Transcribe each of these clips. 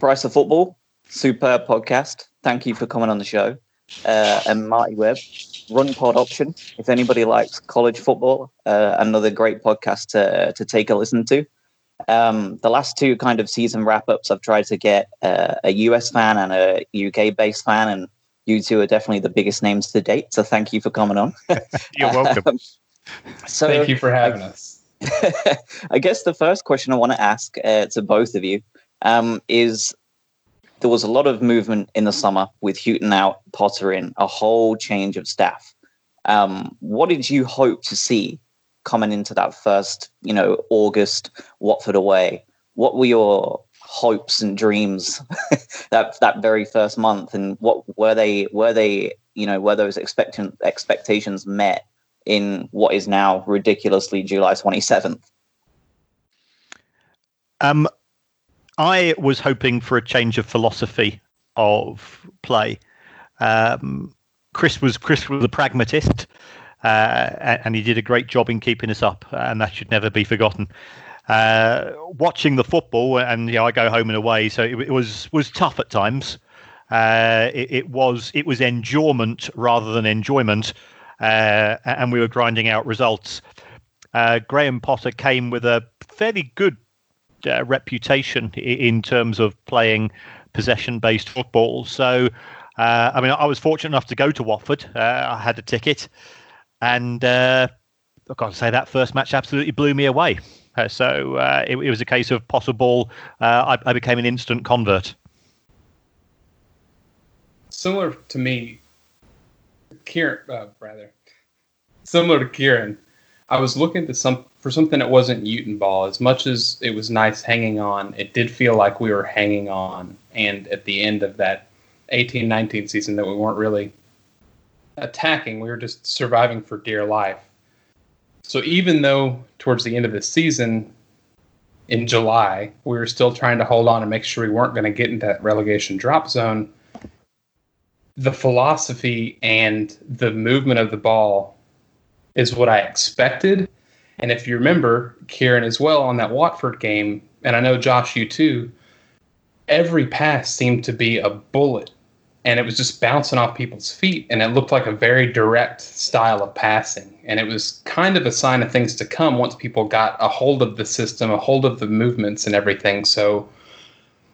Kieran, Price of Football, superb podcast. Thank you for coming on the show. Uh, and Marty Webb, Run Pod Option. If anybody likes college football, uh, another great podcast to, to take a listen to. Um, the last two kind of season wrap ups, I've tried to get uh, a US fan and a UK based fan, and you two are definitely the biggest names to date. So thank you for coming on. You're welcome. Um, so thank you for having I, us. I guess the first question I want to ask uh, to both of you um, is there was a lot of movement in the summer with Hughton out, Potter in, a whole change of staff. Um, what did you hope to see coming into that first, you know, August Watford away? What were your hopes and dreams that that very first month, and what were they? Were they, you know, were those expectant expectations met in what is now ridiculously July twenty seventh? Um, I was hoping for a change of philosophy of play. Um, Chris was Chris was a pragmatist, uh, and he did a great job in keeping us up, and that should never be forgotten. Uh, watching the football, and you know, I go home and away, so it, it was was tough at times. Uh, it, it, was it was enjoyment rather than enjoyment, uh, and we were grinding out results. Uh, Graham Potter came with a fairly good uh, reputation in terms of playing possession-based football. So, uh, I mean, I was fortunate enough to go to Watford. Uh, I had a ticket, and uh, I've got to say that first match absolutely blew me away. Uh, so uh, it, it, was a case of possible. I, I, became an instant convert. Similar to me, Kieran, rather similar to Kieran. I was looking to some for something that wasn't Hughton ball. As much as it was nice hanging on, it did feel like we were hanging on. And at the end of that 18-19 season, that we weren't really attacking. We were just surviving for dear life. So even though towards the end of the season, in July, we were still trying to hold on and make sure we weren't going to get into that relegation drop zone. The philosophy and the movement of the ball is what I expected. And if you remember, Kieran as well on that Watford game, and I know Josh, you too, every pass seemed to be a bullet and it was just bouncing off people's feet and it looked like a very direct style of passing and it was kind of a sign of things to come once people got a hold of the system a hold of the movements and everything so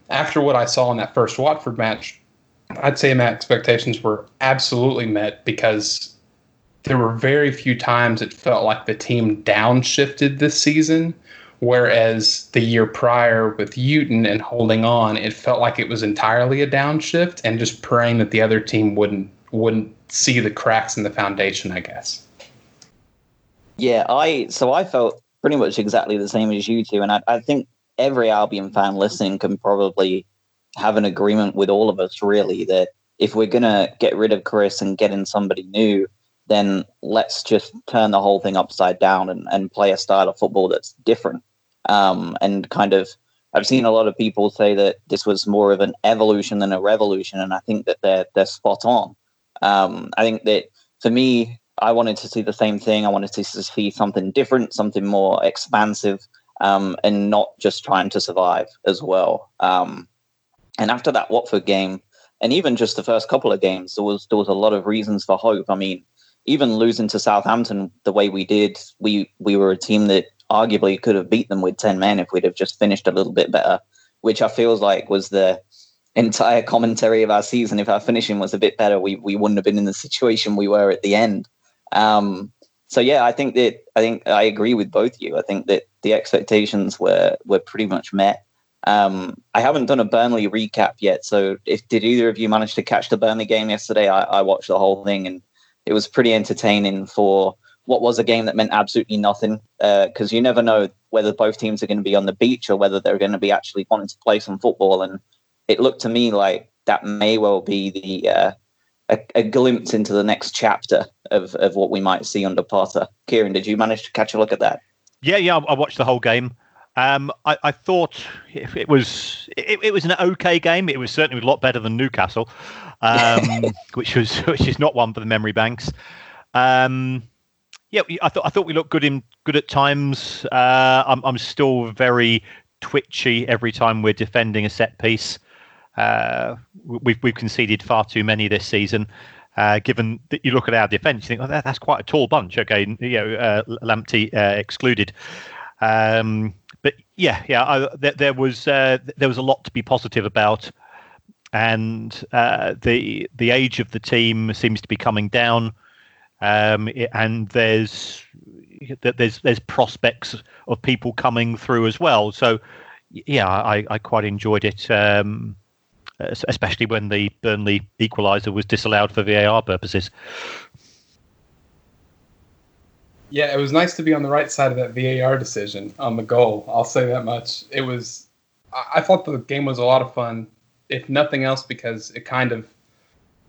after what i saw in that first watford match i'd say my expectations were absolutely met because there were very few times it felt like the team downshifted this season. Whereas the year prior with Hughton and holding on, it felt like it was entirely a downshift and just praying that the other team wouldn't wouldn't see the cracks in the foundation, I guess. Yeah, I so I felt pretty much exactly the same as you two, and I, I think every Albion fan listening can probably have an agreement with all of us, really, that if we're gonna get rid of Chris and get in somebody new, then let's just turn the whole thing upside down and, and play a style of football that's different. Um, and kind of, I've seen a lot of people say that this was more of an evolution than a revolution, and I think that they're they're spot on. Um, I think that for me, I wanted to see the same thing. I wanted to see something different, something more expansive, um, and not just trying to survive as well. Um, and after that Watford game, and even just the first couple of games, there was there was a lot of reasons for hope. I mean, even losing to Southampton the way we did, we we were a team that arguably could have beat them with ten men if we'd have just finished a little bit better, which I feels like was the entire commentary of our season. If our finishing was a bit better, we we wouldn't have been in the situation we were at the end. Um, so yeah, I think that I think I agree with both of you. I think that the expectations were were pretty much met. Um, I haven't done a Burnley recap yet, so if did either of you manage to catch the Burnley game yesterday? I, I watched the whole thing and it was pretty entertaining for what was a game that meant absolutely nothing because uh, you never know whether both teams are going to be on the beach or whether they're going to be actually wanting to play some football. And it looked to me like that may well be the uh, a, a, glimpse into the next chapter of, of what we might see under Potter. Kieran, did you manage to catch a look at that? Yeah, yeah, I watched the whole game. Um, I, I, thought it was it, it, was an okay game. It was certainly a lot better than Newcastle, um, which was which is not one for the memory banks. Um, yeah, I thought I thought we looked good in good at times. Uh, I'm I'm still very twitchy every time we're defending a set piece. Uh, we've we've conceded far too many this season. Uh, given that you look at our defence, you think, oh, that, that's quite a tall bunch. Okay, you know, uh, Lamptey uh, excluded. Um, but yeah, yeah, I, there, there, was uh, there was a lot to be positive about, and uh, the the age of the team seems to be coming down, um, and there's there's there's prospects of people coming through as well. So yeah, I, I quite enjoyed it. Um, especially when the Burnley equaliser was disallowed for VAR purposes. Yeah, it was nice to be on the right side of that VAR decision on the goal. I'll say that much. It was. I thought the game was a lot of fun, if nothing else, because it kind of,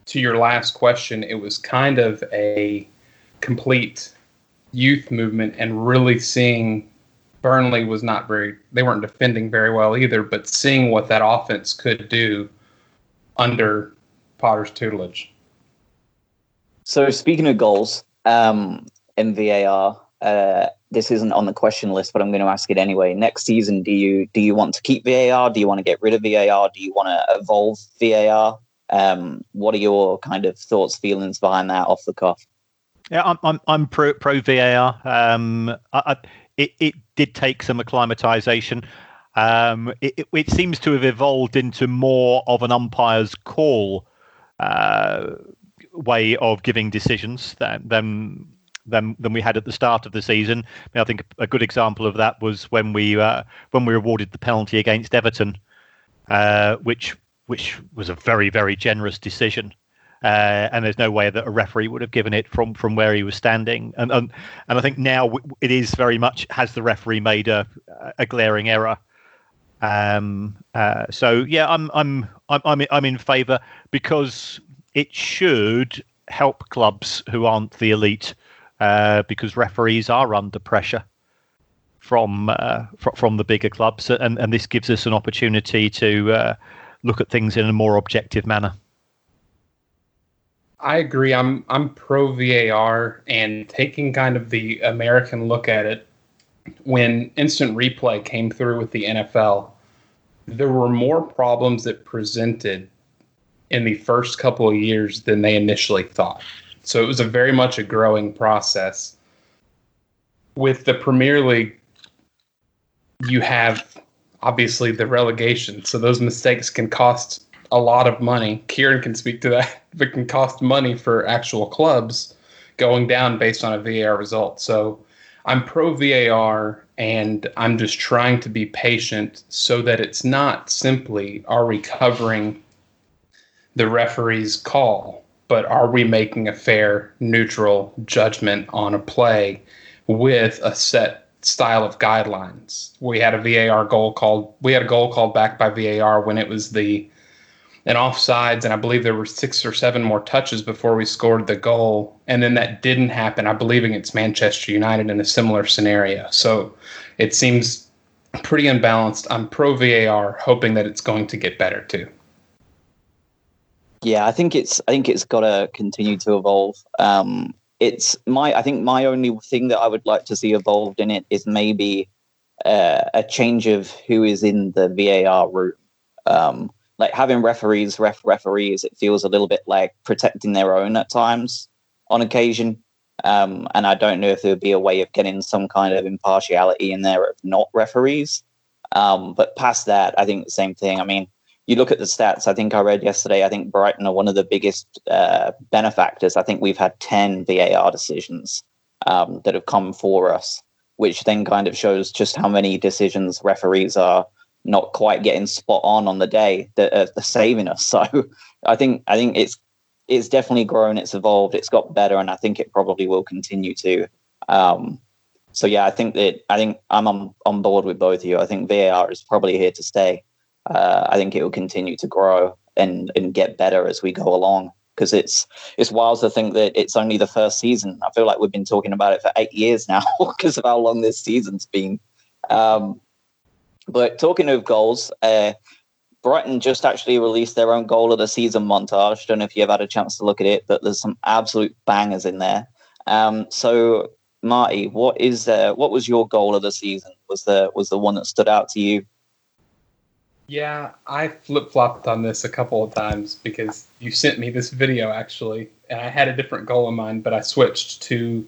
to your last question, it was kind of a complete youth movement and really seeing Burnley was not very they weren't defending very well either, but seeing what that offense could do under Potter's tutelage. So speaking of goals, um, in VAR, uh, this isn't on the question list, but I'm going to ask it anyway. Next season, do you do you want to keep VAR? Do you want to get rid of VAR? Do you want to evolve VAR? Um, what are your kind of thoughts, feelings behind that off the cuff? Yeah, I'm I'm, I'm pro pro VAR. Um, I, I, it it did take some acclimatization. Um, it, it, seems to have evolved into more of an umpire's call uh, way of giving decisions than, than than than we had at the start of the season. I, mean, I think a good example of that was when we uh, when we awarded the penalty against Everton, uh, which which was a very very generous decision. Uh, and there's no way that a referee would have given it from from where he was standing. And and, and I think now it is very much has the referee made a a glaring error um, uh, so yeah, I'm I'm I'm I'm, I'm in favour because it should help clubs who aren't the elite uh, because referees are under pressure from uh, fr- from the bigger clubs, and and this gives us an opportunity to uh, look at things in a more objective manner. I agree. I'm I'm pro VAR and taking kind of the American look at it when instant replay came through with the NFL, there were more problems that presented in the first couple of years than they initially thought. So it was a very much a growing process. With the Premier League, you have obviously the relegation. So those mistakes can cost a lot of money. Kieran can speak to that. but can cost money for actual clubs going down based on a VAR result. So I'm pro VAR and I'm just trying to be patient so that it's not simply are we covering the referee's call, but are we making a fair, neutral judgment on a play with a set style of guidelines? We had a VAR goal called we had a goal called back by VAR when it was the and offsides, and I believe there were six or seven more touches before we scored the goal, and then that didn't happen. I believe it's Manchester United in a similar scenario. So it seems pretty unbalanced. I'm pro VAR, hoping that it's going to get better too. Yeah, I think it's I think it's got to continue to evolve. Um, it's my I think my only thing that I would like to see evolved in it is maybe uh, a change of who is in the VAR room. Um, like having referees ref referees it feels a little bit like protecting their own at times on occasion um, and i don't know if there would be a way of getting some kind of impartiality in there of not referees um, but past that i think the same thing i mean you look at the stats i think i read yesterday i think brighton are one of the biggest uh, benefactors i think we've had 10 var decisions um, that have come for us which then kind of shows just how many decisions referees are not quite getting spot on on the day that are, are saving us. So I think I think it's it's definitely grown, it's evolved, it's got better, and I think it probably will continue to. Um, so yeah, I think that I think I'm on, on board with both of you. I think VAR is probably here to stay. Uh, I think it will continue to grow and and get better as we go along because it's it's wild to think that it's only the first season. I feel like we've been talking about it for eight years now because of how long this season's been. Um, but talking of goals, uh, Brighton just actually released their own goal of the season montage. Don't know if you've had a chance to look at it, but there's some absolute bangers in there. Um, so, Marty, what is uh, what was your goal of the season? Was the was the one that stood out to you? Yeah, I flip flopped on this a couple of times because you sent me this video actually, and I had a different goal in mind, but I switched to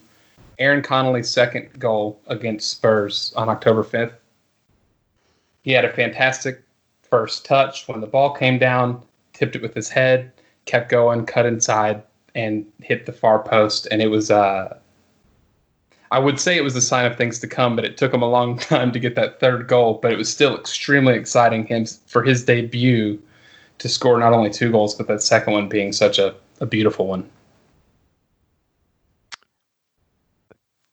Aaron Connolly's second goal against Spurs on October 5th. He had a fantastic first touch when the ball came down, tipped it with his head, kept going, cut inside, and hit the far post. And it was, uh, I would say it was a sign of things to come, but it took him a long time to get that third goal. But it was still extremely exciting him for his debut to score not only two goals, but that second one being such a, a beautiful one.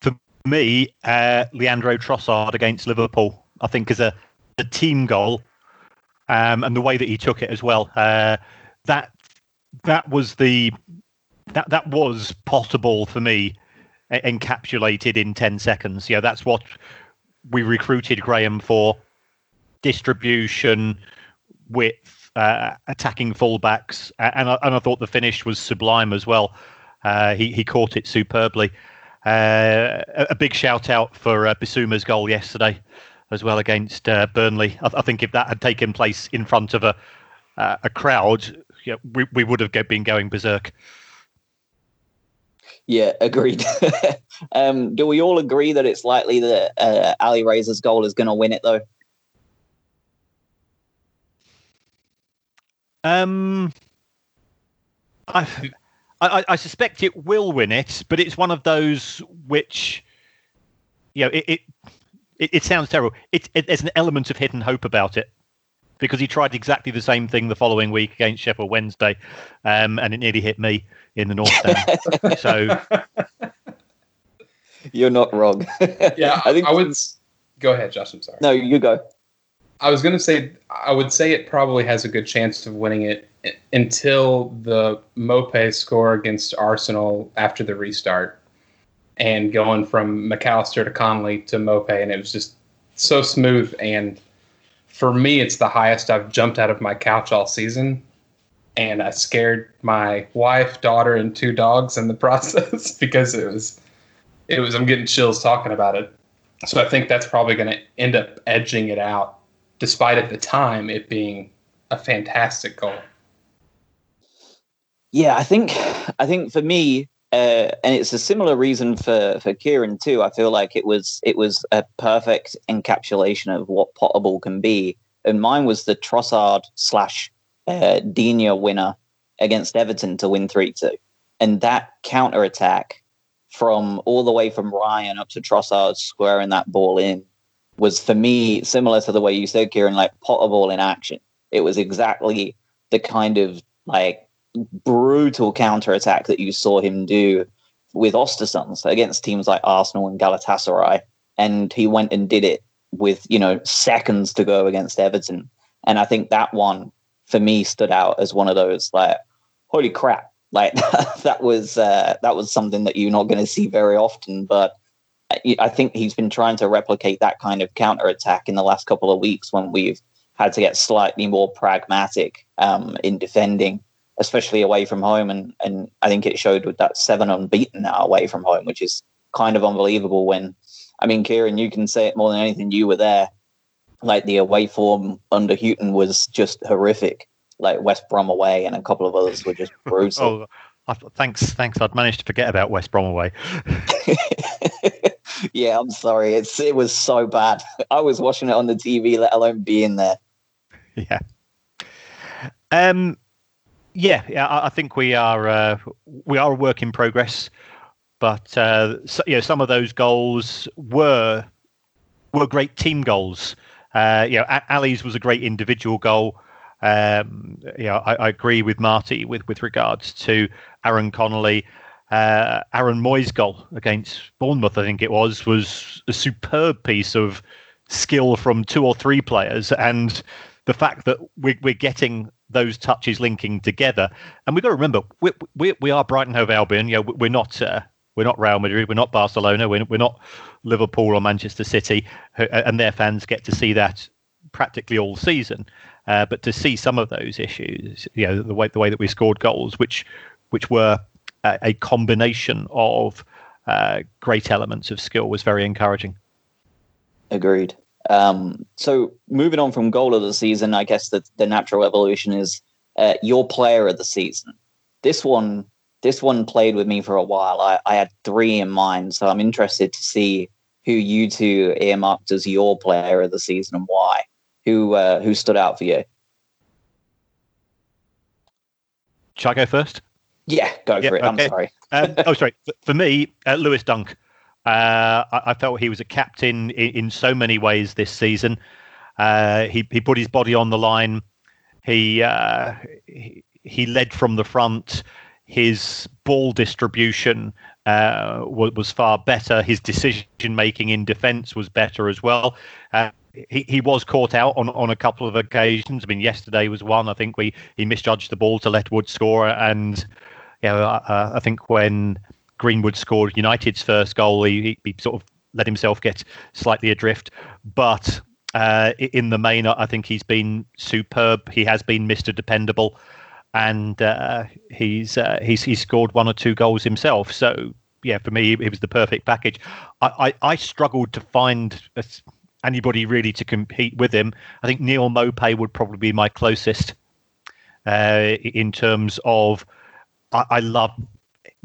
For me, uh, Leandro Trossard against Liverpool, I think is a, a team goal, um, and the way that he took it as well. Uh, that that was the that that was possible for me, encapsulated in ten seconds. Yeah, that's what we recruited Graham for: distribution, width, uh, attacking fullbacks, and I, and I thought the finish was sublime as well. Uh, he he caught it superbly. Uh, a, big shout out for uh, goal yesterday as well against uh, Burnley. I, I, think if that had taken place in front of a uh, a crowd, yeah, we, we would have been going berserk. Yeah, agreed. um, do we all agree that it's likely that uh, Alireza's goal is going to win it, though? Um, I I, I, suspect it will win it, but it's one of those which, you know, it it, it, it sounds terrible. It, it, there's an element of hidden hope about it because he tried exactly the same thing the following week against Sheffield Wednesday, um, and it nearly hit me in the North Stand. so you're not wrong. yeah, I think I would. Go ahead, Josh. I'm sorry. No, you go. I was going to say, I would say it probably has a good chance of winning it until the Maupay score against Arsenal after the restart and going from McAllister to Connolly to Maupay, And it was just so smooth. And for me, it's the highest I've jumped out of my couch all season. And I scared my wife, daughter, and two dogs in the process because it was, it was, I'm getting chills talking about it. So I think that's probably going to end up edging it out despite at the time it being a fantastic goal. Yeah, I think I think for me, uh, and it's a similar reason for for Kieran too. I feel like it was it was a perfect encapsulation of what Potterball can be, and mine was the Trossard slash uh, Digne winner against Everton to win three two, and that counter attack from all the way from Ryan up to Trossard squaring that ball in was for me similar to the way you said, Kieran, like Potterball in action. It was exactly the kind of like brutal counter attack that you saw him do with Ostersunds against teams like Arsenal and Galatasaray. And he went and did it with, you know, seconds to go against Everton. And I think that one for me stood out as one of those like, holy crap. Like that was uh, that was something that you're not going to see very often, but I think he's been trying to replicate that kind of counter attack in the last couple of weeks when we've had to get slightly more pragmatic um, in defending, especially away from home. And and I think it showed with that seven unbeaten now away from home, which is kind of unbelievable. When I mean, Kieran, you can say it more than anything. You were there. Like the away form under Hughton was just horrific. Like West Brom away and a couple of others were just brutal. oh, thanks, thanks. I'd managed to forget about West Brom away. yeah, I'm sorry. It's it was so bad. I was watching it on the TV, let alone being there. Yeah. Um. Yeah, yeah. I, think we are uh, we are a work in progress, but uh, so, you know, some of those goals were were great team goals. Uh, you know, Ali's was a great individual goal. Um, you know, I, I, agree with Marty with with regards to Aaron Connolly. Uh, Aaron Mooy's goal against Bournemouth, I think it was, was a superb piece of skill from two or three players, and the fact that we're, we're getting those touches linking together. And we've got to remember, we, we, we are Brighton Hove Albion. You know, we're not uh, we're not Real Madrid, we're not Barcelona, we're, we're not Liverpool or Manchester City, and their fans get to see that practically all season. Uh, but to see some of those issues, you know, the way the way that we scored goals, which which were a, a combination of uh, great elements of skill, was very encouraging. Agreed. Um, so moving on from goal of the season, I guess the, the natural evolution is uh, your player of the season. This one, this one played with me for a while. I, I had three in mind, so I'm interested to see who you two earmarked as your player of the season and why. Who uh, who stood out for you? Shall I go first? Yeah, go Yeah, for it. I'm sorry. um, oh, sorry. For, for me, uh, Lewis Dunk. Uh, I, I felt he was a captain in, in so many ways this season. Uh, he he put his body on the line. He uh, he, he led from the front. His ball distribution uh, was, was far better. His decision making in defence was better as well. Uh, he, he was caught out on, on a couple of occasions. I mean, yesterday was one. I think we he misjudged the ball to let Wood score, and you know, uh, I think when Greenwood scored United's first goal, he, he sort of let himself get slightly adrift. But uh, in the main, I think he's been superb. He has been Mr. Dependable, and uh, he's uh, he's he's scored one or two goals himself. So yeah, for me, it was the perfect package. I I, I struggled to find anybody really to compete with him. I think Neal Maupay would probably be my closest uh, in terms of I love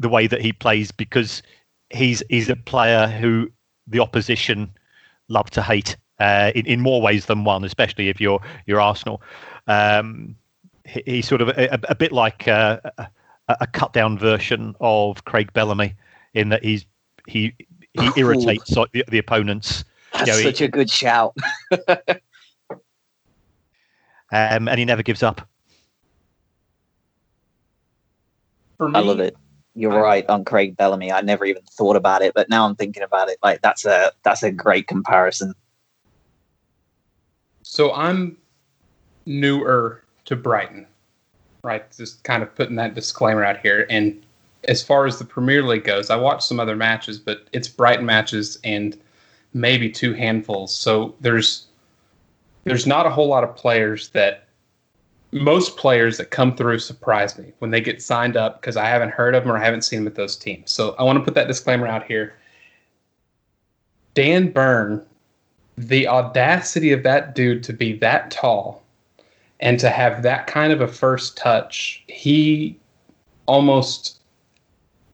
the way that he plays because he's he's a player who the opposition love to hate uh, in, in more ways than one, especially if you're you're Arsenal. Um, he, he's sort of a, a, a bit like uh, a, a cut down version of Craig Bellamy in that he's he he Ooh. irritates like, the, the opponents. That's Yeah, he- such a good shout. Um, and he never gives up. For me, I love it. You're I- right on Craig Bellamy. I never even thought about it, but now I'm thinking about it. Like that's a that's a great comparison. So I'm newer to Brighton, right? Just kind of putting that disclaimer out here. And as far as the Premier League goes, I watched some other matches, but it's Brighton matches and maybe two handfuls. So there's there's not a whole lot of players that most players that come through surprise me when they get signed up because I haven't heard of them or I haven't seen them with those teams. So I want to put that disclaimer out here. Dan Burn the audacity of that dude to be that tall and to have that kind of a first touch he almost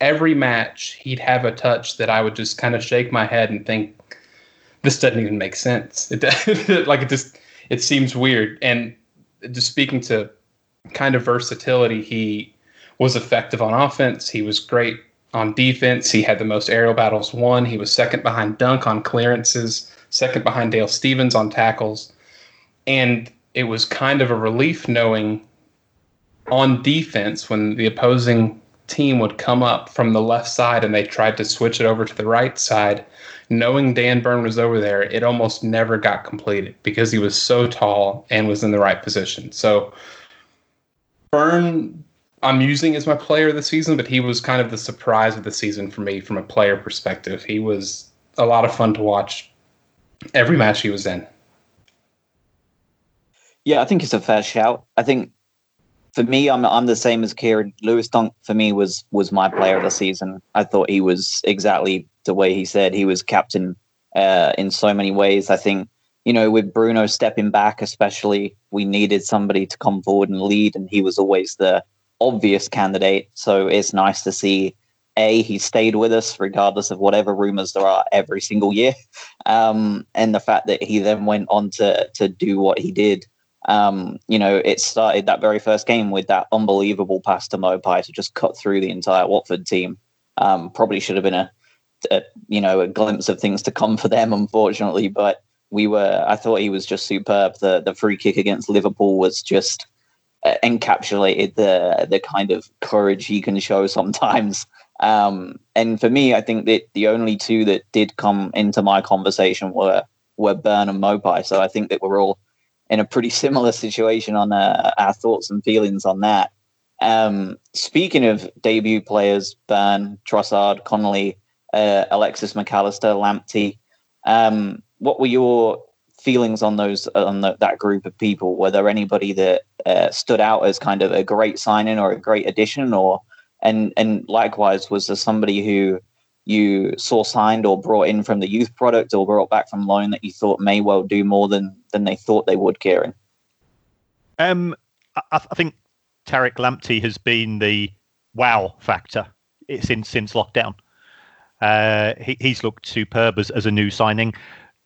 every match he'd have a touch that i would just kind of shake my head and think this doesn't even make sense it like it just it seems weird and just speaking to kind of versatility he was effective on offense. He was great on defense. He had the most aerial battles won. He was second behind dunk on clearances second behind Dale Stephens on tackles. And it was kind of a relief knowing on defense when the opposing team would come up from the left side and they tried to switch it over to the right side, knowing Dan Burn was over there, it almost never got completed because he was so tall and was in the right position. So Burn I'm using as my player this season, but he was kind of the surprise of the season for me from a player perspective. He was a lot of fun to watch every match he was in. Yeah, I think it's a fair shout. I think for me, I'm I'm the same as Kieran. Lewis Dunk for me was was my player of the season. I thought he was exactly the way he said he was captain uh, in so many ways. I think you know with Bruno stepping back, especially, we needed somebody to come forward and lead, and he was always the obvious candidate. So it's nice to see. A, he stayed with us regardless of whatever rumors there are every single year, um, and the fact that he then went on to to do what he did um, you know, it started that very first game with that unbelievable pass to Maupay to just cut through the entire Watford team. Um, probably should have been a, a, you know, a glimpse of things to come for them, unfortunately. But we were, I thought he was just superb. The the free kick against Liverpool was just uh, encapsulated the the kind of courage he can show sometimes. Um, and for me, I think that the only two that did come into my conversation were were Burn and Maupay. So I think that we're all in a pretty similar situation on uh, our thoughts and feelings on that. Um, speaking of debut players, Burn, Trossard, Connolly, uh, Alexis McAllister, Lamptey, um, what were your feelings on those on the, that group of people? Were there anybody that uh, stood out as kind of a great signing or a great addition, or and and likewise was there somebody who you saw signed or brought in from the youth product or brought back from loan that you thought may well do more than than they thought they would, Kieran? Um, I, I think Tariq Lamptey has been the wow factor since since lockdown. Uh, he, he's looked superb as, as a new signing.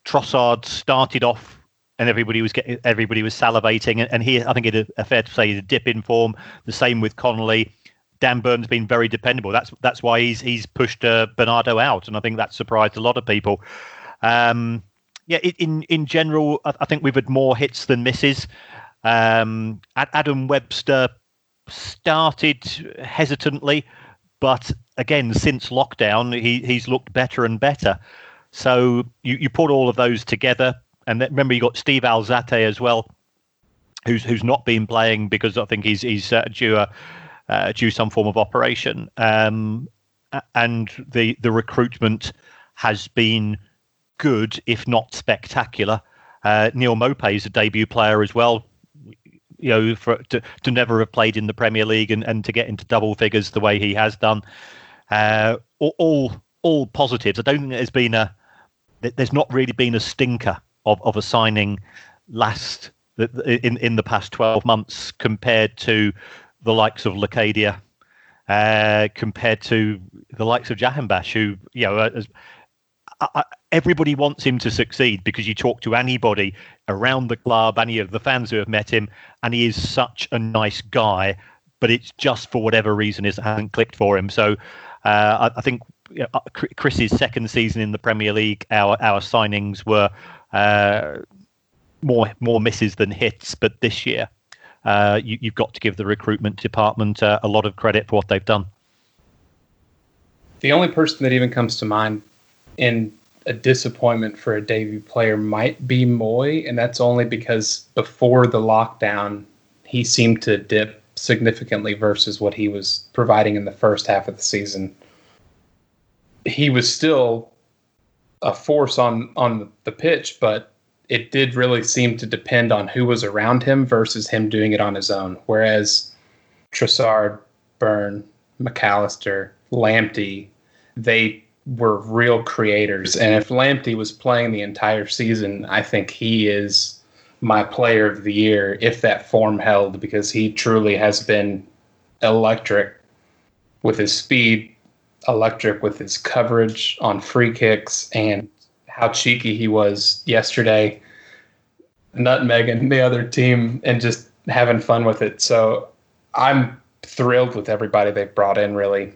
Trossard started off and everybody was getting everybody was salivating and he I think it a fair to say he's a dip in form. The same with Connolly. Dan Burn's been very dependable. That's that's why he's he's pushed uh, Bernardo out, and I think that surprised a lot of people. Um, yeah, in in general, I, think we've had more hits than misses. Um, Adam Webster started hesitantly, but again, since lockdown, he he's looked better and better. So you, you put all of those together, and then, remember you got Steve Alzate as well, who's who's not been playing because I think he's he's uh, due a uh, due some form of operation. Um, and the the recruitment has been good, if not spectacular. Uh, Neal Maupay is a debut player as well. You know, for to, to never have played in the Premier League and, and to get into double figures the way he has done, uh, all all positives. I don't think there's been a there's not really been a stinker of, of a signing last in in the past 12 months compared to the likes of Locadia uh, compared to the likes of Jahanbakhsh, who you know, as, I, everybody wants him to succeed because you talk to anybody around the club, any of the fans who have met him, and he is such a nice guy. But it's just for whatever reason it hasn't clicked for him. So uh, I, I, think you know, Chris's second season in the Premier League, our our signings were uh, more more misses than hits. But this year, uh, you, have got to give the recruitment department uh, a lot of credit for what they've done. The only person that even comes to mind in a disappointment for a debut player might be Mooy, and that's only because before the lockdown, he seemed to dip significantly versus what he was providing in the first half of the season. He was still a force on on the pitch, but it did really seem to depend on who was around him versus him doing it on his own. Whereas Trossard, Burn, McAllister, Lamptey, they were real creators. And if Lamptey was playing the entire season, I think he is my player of the year if that form held because he truly has been electric with his speed, electric with his coverage on free kicks, and how cheeky he was yesterday, nutmegging the other team and just having fun with it. So I'm thrilled with everybody they've brought in, really,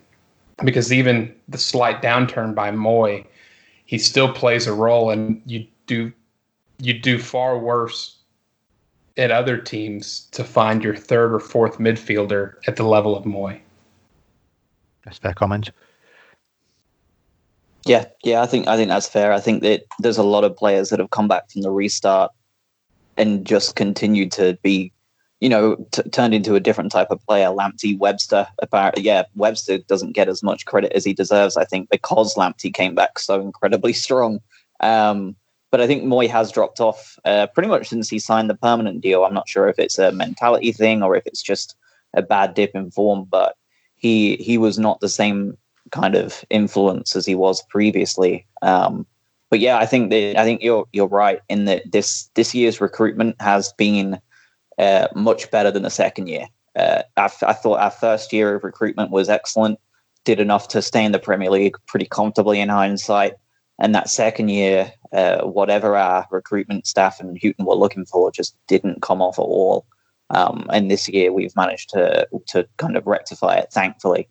because even the slight downturn by Mooy, he still plays a role, and you do you do far worse at other teams to find your third or fourth midfielder at the level of Mooy. That's fair comment. Yeah, yeah, I think I think that's fair. I think that there's a lot of players that have come back from the restart and just continued to be, you know, t- turned into a different type of player. Lamptey, Webster, apparently, yeah, Webster doesn't get as much credit as he deserves. I think because Lamptey came back so incredibly strong. Um, but I think Mooy has dropped off uh, pretty much since he signed the permanent deal. I'm not sure if it's a mentality thing or if it's just a bad dip in form, but he he was not the same kind of influence as he was previously. Um, but yeah, I think that I think you're you're right in that this this year's recruitment has been uh, much better than the second year. Uh, I, I thought our first year of recruitment was excellent, did enough to stay in the Premier League pretty comfortably in hindsight. And that second year, uh, whatever our recruitment staff and Hughton were looking for just didn't come off at all. Um, and this year, we've managed to to kind of rectify it, thankfully.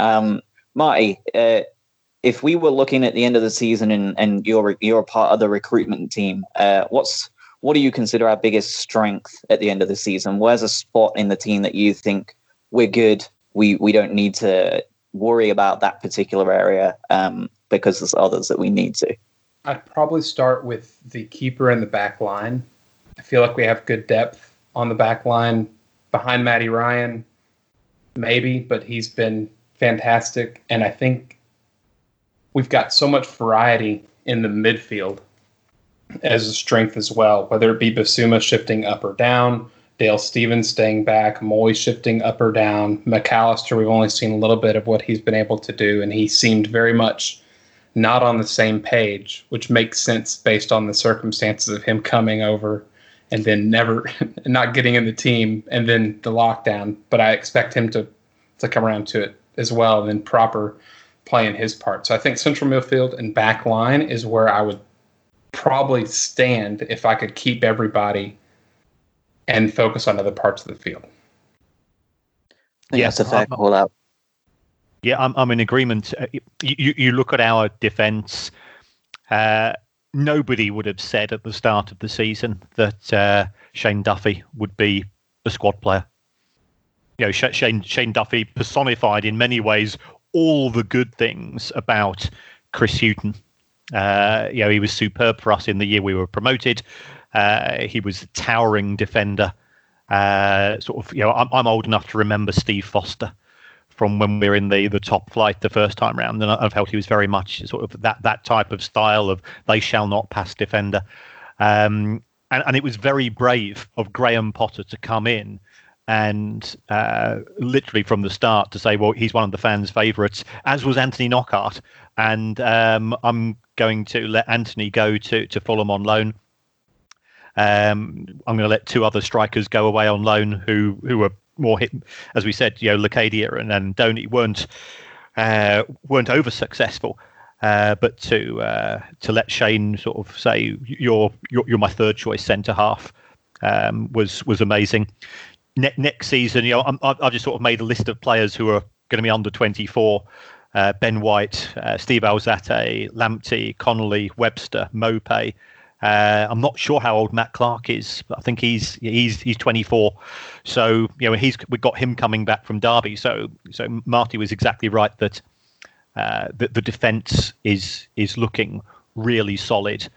Um, Marty, uh, if we were looking at the end of the season and, and you're you're part of the recruitment team, uh, what's what do you consider our biggest strength at the end of the season? Where's a spot in the team that you think we're good? We we don't need to worry about that particular area um, because there's others that we need to. I'd probably start with the keeper and the back line. I feel like we have good depth on the back line behind Matty Ryan, maybe, but he's been fantastic. And I think we've got so much variety in the midfield as a strength as well, whether it be Bissouma shifting up or down, Dale Stephens staying back, Mooy shifting up or down, McAllister, we've only seen a little bit of what he's been able to do, and he seemed very much not on the same page, which makes sense based on the circumstances of him coming over and then never not getting in the team and then the lockdown. But I expect him to to come around to it as well and then proper playing his part. So I think central midfield and back line is where I would probably stand if I could keep everybody and focus on other parts of the field. Yes, that's a fair call out. Yeah, I'm, I'm in agreement. Uh, you, you look at our defence. Uh, nobody would have said at the start of the season that uh, Shane Duffy would be a squad player. You know, Shane Shane Duffy personified in many ways all the good things about Chris Hughton. Uh, you know, he was superb for us in the year we were promoted. Uh, he was a towering defender. Uh, sort of, you know, I'm, I'm old enough to remember Steve Foster from when we were in the the top flight the first time round, and I felt he was very much sort of that that type of style of they shall not pass defender. Um, and, and it was very brave of Graham Potter to come in and uh, literally from the start to say, well, he's one of the fans' favourites, as was Anthony Knockaert. And um, I'm going to let Anthony go to, to Fulham on loan. Um, I'm going to let two other strikers go away on loan who who were more hit, as we said, you know, Locadia and, and weren't uh, weren't over successful. Uh, but to uh, to let Shane sort of say you're you're, you're my third choice centre half um, was was amazing. Ne- next season, you know, i have just sort of made a list of players who are going to be under 24. Uh, ben White, uh, Steve Alzate, Lamptey, Connolly, Webster, Maupay, uh, I'm not sure how old Matt Clarke is, but I think he's he's he's 24. So you know he's we got him coming back from Derby. So so Marty was exactly right that uh, that the defence is is looking really solid.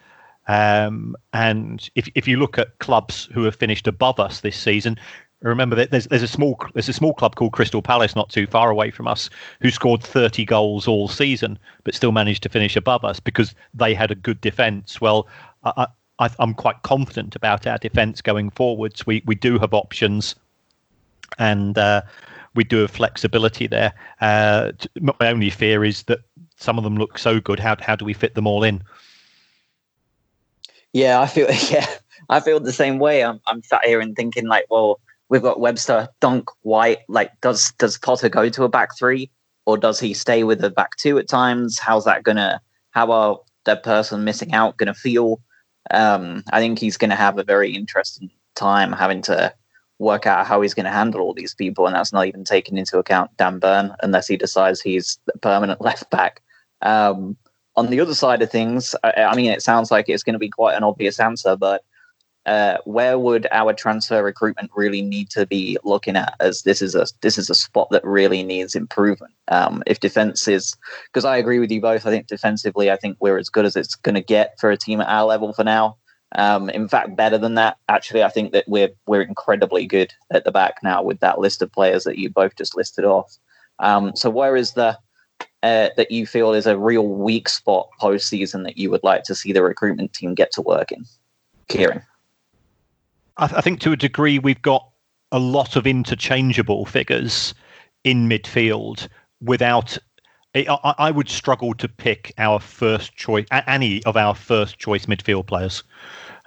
Um, and if if you look at clubs who have finished above us this season, remember that there's there's a small there's a small club called Crystal Palace not too far away from us who scored 30 goals all season but still managed to finish above us because they had a good defence. Well, I, I, I'm quite confident about our defence going forwards. We we do have options, and uh, we do have flexibility there. Uh, my only fear is that some of them look so good. How how do we fit them all in? Yeah, I feel yeah, I feel the same way. I'm I'm sat here and thinking like, well, we've got Webster, Dunk, White. Like, does does Potter go to a back three, or does he stay with a back two at times? How's that gonna? How are the person missing out gonna feel? um, I think he's to have a very interesting time having to work out how he's going to handle all these people, and that's not even taking into account Dan Burn, unless he decides he's the permanent left back. Um, on the other side of things, I, I, mean, it sounds like it's going to be quite an obvious answer, but uh, where would our transfer recruitment really need to be looking at? As this is a this is a spot that really needs improvement. Um, if defense is, because I agree with you both. I think defensively, I think we're as good as it's going to get for a team at our level for now. Um, in fact, better than that. Actually, I think that we're we're incredibly good at the back now with that list of players that you both just listed off. Um, so where is the uh, that you feel is a real weak spot post season that you would like to see the recruitment team get to work in? Kieran. I, th- I think to a degree we've got a lot of interchangeable figures in midfield without I, would struggle to pick our first choice, any of our first choice midfield players.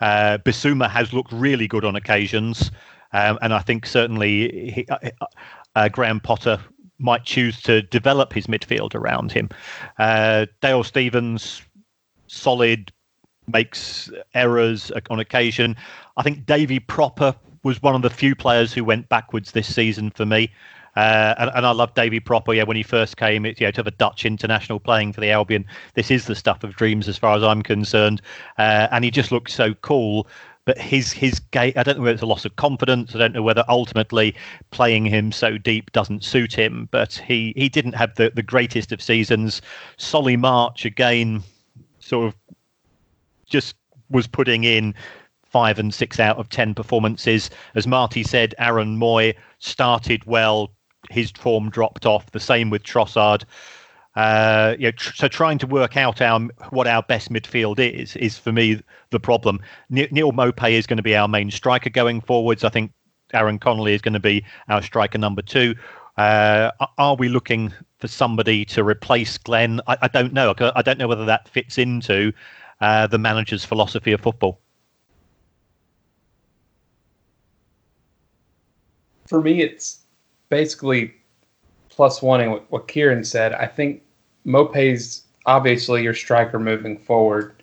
Uh, Bissouma has looked really good on occasions, um, and I think certainly he, uh, uh, Graham Potter might choose to develop his midfield around him. Uh, Dale Stephens, solid, makes errors on occasion. I think Davy Pröpper was one of the few players who went backwards this season for me. Uh, and, and, I love Davy Pröpper. Yeah, when he first came, it, you know, to have a Dutch international playing for the Albion. This is the stuff of dreams, as far as I'm concerned. Uh, and he just looked so cool. But his his game, I don't know whether it's a loss of confidence. I don't know whether ultimately playing him so deep doesn't suit him. But he he didn't have the the greatest of seasons. Solly March again, sort of just was putting in five and six out of ten performances. As Marty said, Aaron Mooy started well, his form dropped off. The same with Trossard. Uh, you know, tr- so trying to work out our what our best midfield is is for me the problem. N- Neal Maupay is going to be our main striker going forwards. I think Aaron Connolly is going to be our striker number two. Uh, are we looking for somebody to replace Glenn? I, I don't know. I don't know whether that fits into uh, the manager's philosophy of football. For me, it's basically plus one what, what Kieran said. I think Maupay's obviously your striker moving forward.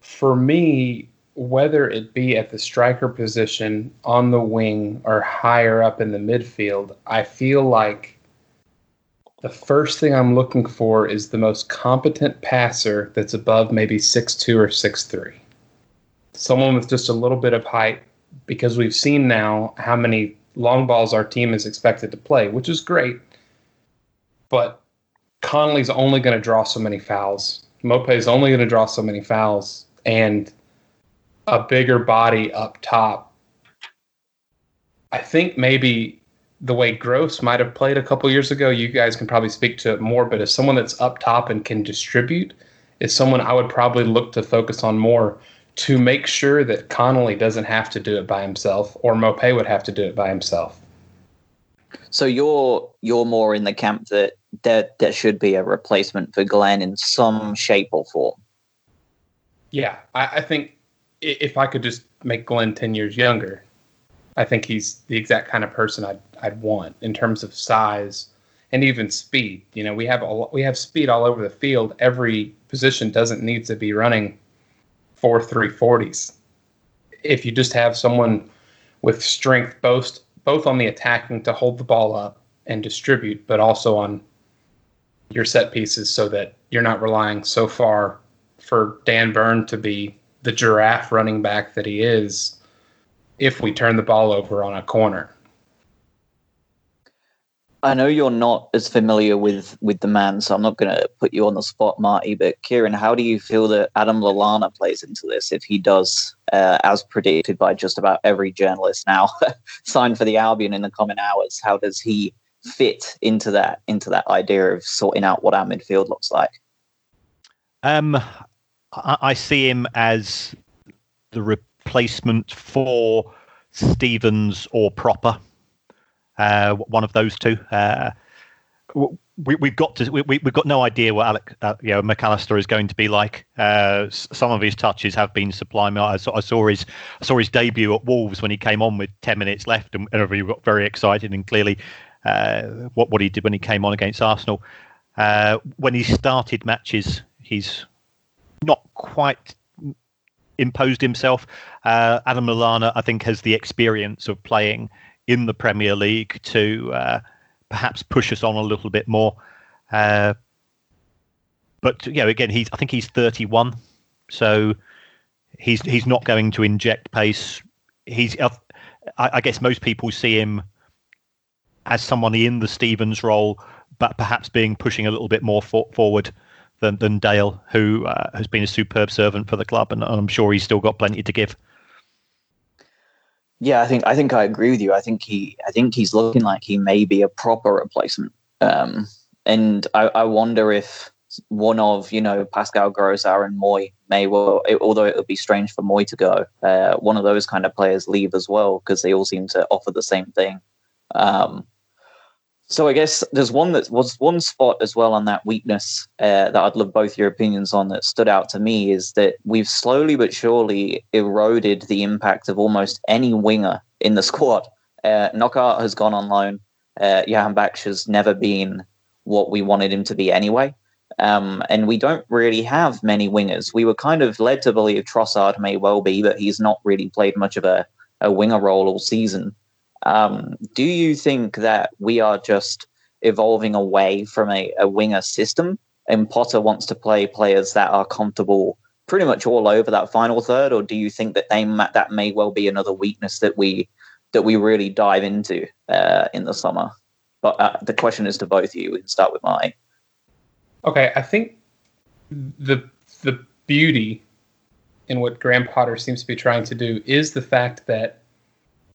For me, whether it be at the striker position, on the wing, or higher up in the midfield, I feel like the first thing I'm looking for is the most competent passer that's above maybe six two or six three. Someone with just a little bit of height, because we've seen now how many long balls our team is expected to play, which is great. But Connolly's only going to draw so many fouls. Maupay's only going to draw so many fouls. And a bigger body up top. I think maybe the way Gross might have played a couple years ago, you guys can probably speak to it more, but as someone that's up top and can distribute, is someone I would probably look to focus on more to make sure that Connolly doesn't have to do it by himself or Maupay would have to do it by himself. So you're you're more in the camp that there there should be a replacement for Glenn in some shape or form. Yeah, I, I think if I could just make Glenn ten years younger, I think he's the exact kind of person I'd I'd want in terms of size and even speed. You know, we have a, we have speed all over the field. Every position doesn't need to be running four three forties. If you just have someone with strength both both on the attacking to hold the ball up and distribute, but also on your set pieces so that you're not relying so far for Dan Burn to be the giraffe running back that he is if we turn the ball over on a corner. I know you're not as familiar with with the man, so I'm not going to put you on the spot, Marty. But Kieran, how do you feel that Adam Lallana plays into this if he does, uh, as predicted by just about every journalist now, sign for the Albion in the coming hours? How does he fit into that into that idea of sorting out what our midfield looks like? Um, I, see him as the replacement for Stephens or Pröpper. Uh, one of those two. Uh, we, have got to. We, we've got no idea what Alec, uh, you know, Mac Allister is going to be like. Uh, some of his touches have been sublime. I saw, I saw, his I saw his debut at Wolves when he came on with ten minutes left, and everybody got very excited. And clearly, uh, what what he did when he came on against Arsenal. Uh, when he started matches, he's not quite imposed himself. Uh, Adam Lallana, I think, has the experience of playing in the Premier League to uh, perhaps push us on a little bit more. Uh, but you know, again, he's I think he's 31, so he's he's not going to inject pace. He's I, I guess most people see him as someone in the Stephens role, but perhaps being pushing a little bit more for, forward than, than Dale, who uh, has been a superb servant for the club, and I'm sure he's still got plenty to give. Yeah, I think I think I agree with you. I think he I think he's looking like he may be a proper replacement. Um, and I, I wonder if one of you know Pascal Gross, Aaron Mooy may well, it, although it would be strange for Mooy to go, uh, one of those kind of players leave as well because they all seem to offer the same thing. Um, so I guess there's one that was one spot as well on that weakness uh, that I'd love both your opinions on that stood out to me is that we've slowly but surely eroded the impact of almost any winger in the squad. Uh, Knockaert has gone on loan. Uh, Jahanbakhsh has never been what we wanted him to be anyway. Um, and we don't really have many wingers. We were kind of led to believe Trossard may well be, but he's not really played much of a, a winger role all season. Um, do you think that we are just evolving away from a, a winger system and Potter wants to play players that are comfortable pretty much all over that final third, or do you think that they that may well be another weakness that we that we really dive into uh, in the summer? But uh, the question is to both of you. We can start with Mike. Okay, I think the the beauty in what Graham Potter seems to be trying to do is the fact that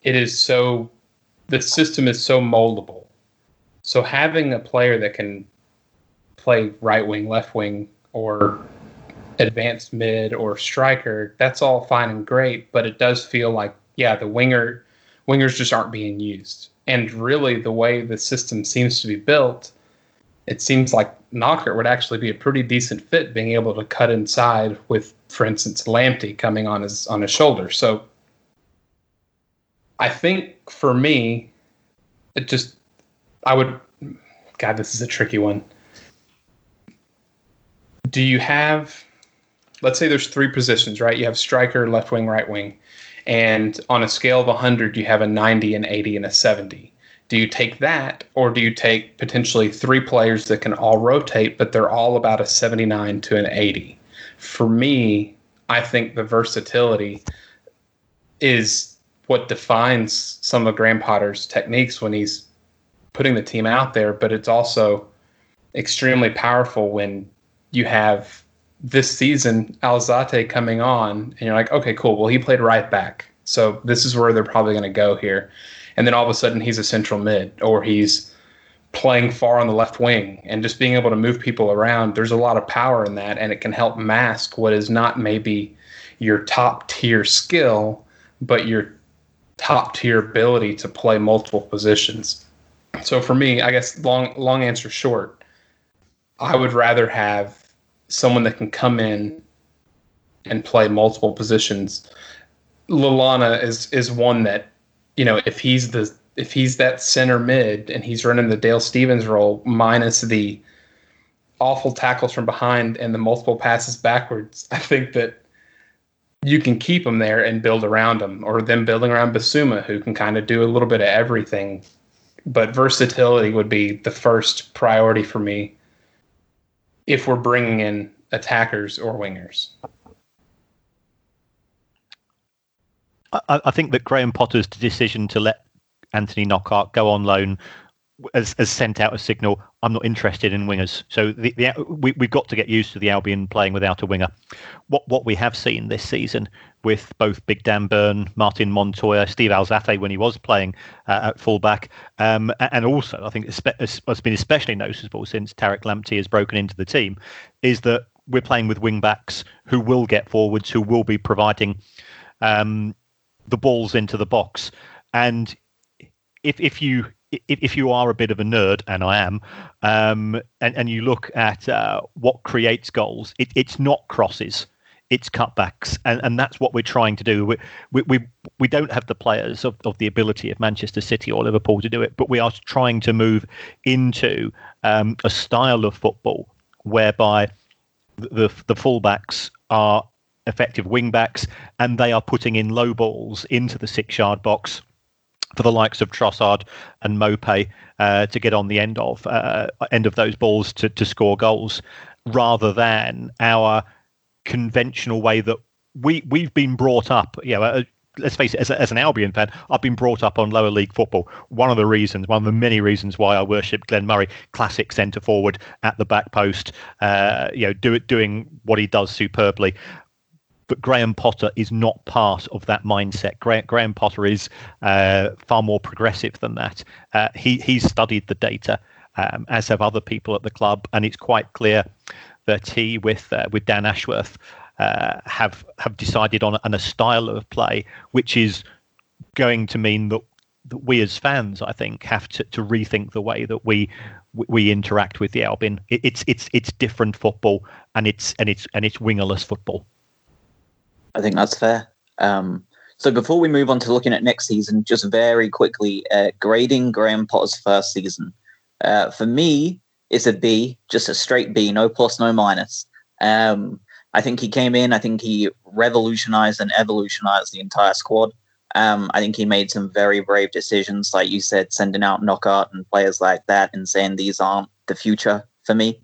it is so the system is so moldable. So having a player that can play right wing, left wing, or advanced mid or striker, that's all fine and great, but it does feel like yeah, the winger wingers just aren't being used. And really, the way the system seems to be built, it seems like Knockaert would actually be a pretty decent fit, being able to cut inside with, for instance, Lamptey coming on his on his shoulder. So I think for me, it just I would God, this is a tricky one. Do you have let's say there's three positions, right? You have striker, left wing, right wing. And on a scale of 100, you have a 90, an 80, and a 70. Do you take that, or do you take potentially three players that can all rotate, but they're all about a 79 to an 80? For me, I think the versatility is what defines some of Graham Potter's techniques when he's putting the team out there, but it's also extremely powerful when you have this season Alzate coming on, and you're like, okay, cool. Well, he played right back, so this is where they're probably going to go here. And then all of a sudden, he's a central mid, or he's playing far on the left wing, and just being able to move people around. There's a lot of power in that, and it can help mask what is not maybe your top tier skill, but your top tier ability to play multiple positions. So for me, I guess long long answer short, I would rather have someone that can come in and play multiple positions. Lallana is is one that you know if he's the if he's that center mid and he's running the Dale Stephens role minus the awful tackles from behind and the multiple passes backwards, I think that you can keep them there and build around them, or them building around Bissouma, who can kind of do a little bit of everything. But versatility would be the first priority for me if we're bringing in attackers or wingers. I, I think that Graham Potter's decision to let Anthony Knockaert go on loan has, has, sent out a signal. I'm not interested in wingers. So the, the, we, we've got to get used to the Albion playing without a winger. What what we have seen this season with both Big Dan Burn, Martin Montoya, Steve Alzate when he was playing uh, at fullback, um, and also I think it's been especially noticeable since Tariq Lamptey has broken into the team, is that we're playing with wing backs who will get forwards, who will be providing um, the balls into the box, and if if you if you are a bit of a nerd, and I am, um, and, and you look at uh, what creates goals, it, it's not crosses, it's cutbacks, and, and that's what we're trying to do. We, we, we, we don't have the players of, of the ability of Manchester City or Liverpool to do it, but we are trying to move into um, a style of football whereby the, the fullbacks are effective wingbacks and they are putting in low balls into the six yard box for the likes of Trossard and Maupay uh, to get on the end of uh, end of those balls to, to score goals, rather than our conventional way that we we've been brought up. You know, uh, let's face it, as, a, as, an Albion fan, I've been brought up on lower league football. One of the reasons, one of the many reasons why I worship Glenn Murray, classic centre forward at the back post, uh, you know, do it, doing what he does superbly but Graham Potter is not part of that mindset. Graham, Graham Potter is uh, far more progressive than that. Uh, he he's studied the data, um, as have other people at the club, and it's quite clear that he, with uh, with Dan Ashworth, uh, have have decided on, on a style of play which is going to mean that that we as fans, I think, have to, to rethink the way that we we interact with the Albion. It, it's it's it's different football, and it's and it's and it's wingerless football. I think that's fair. Um, so before we move on to looking at next season, just very quickly, uh, grading Graham Potter's first season. Uh, for me, it's a B, just a straight B, no plus, no minus. Um, I think he came in, I think he revolutionized and evolutionized the entire squad. Um, I think he made some very brave decisions, like you said, sending out Knockaert and players like that and saying these aren't the future for me.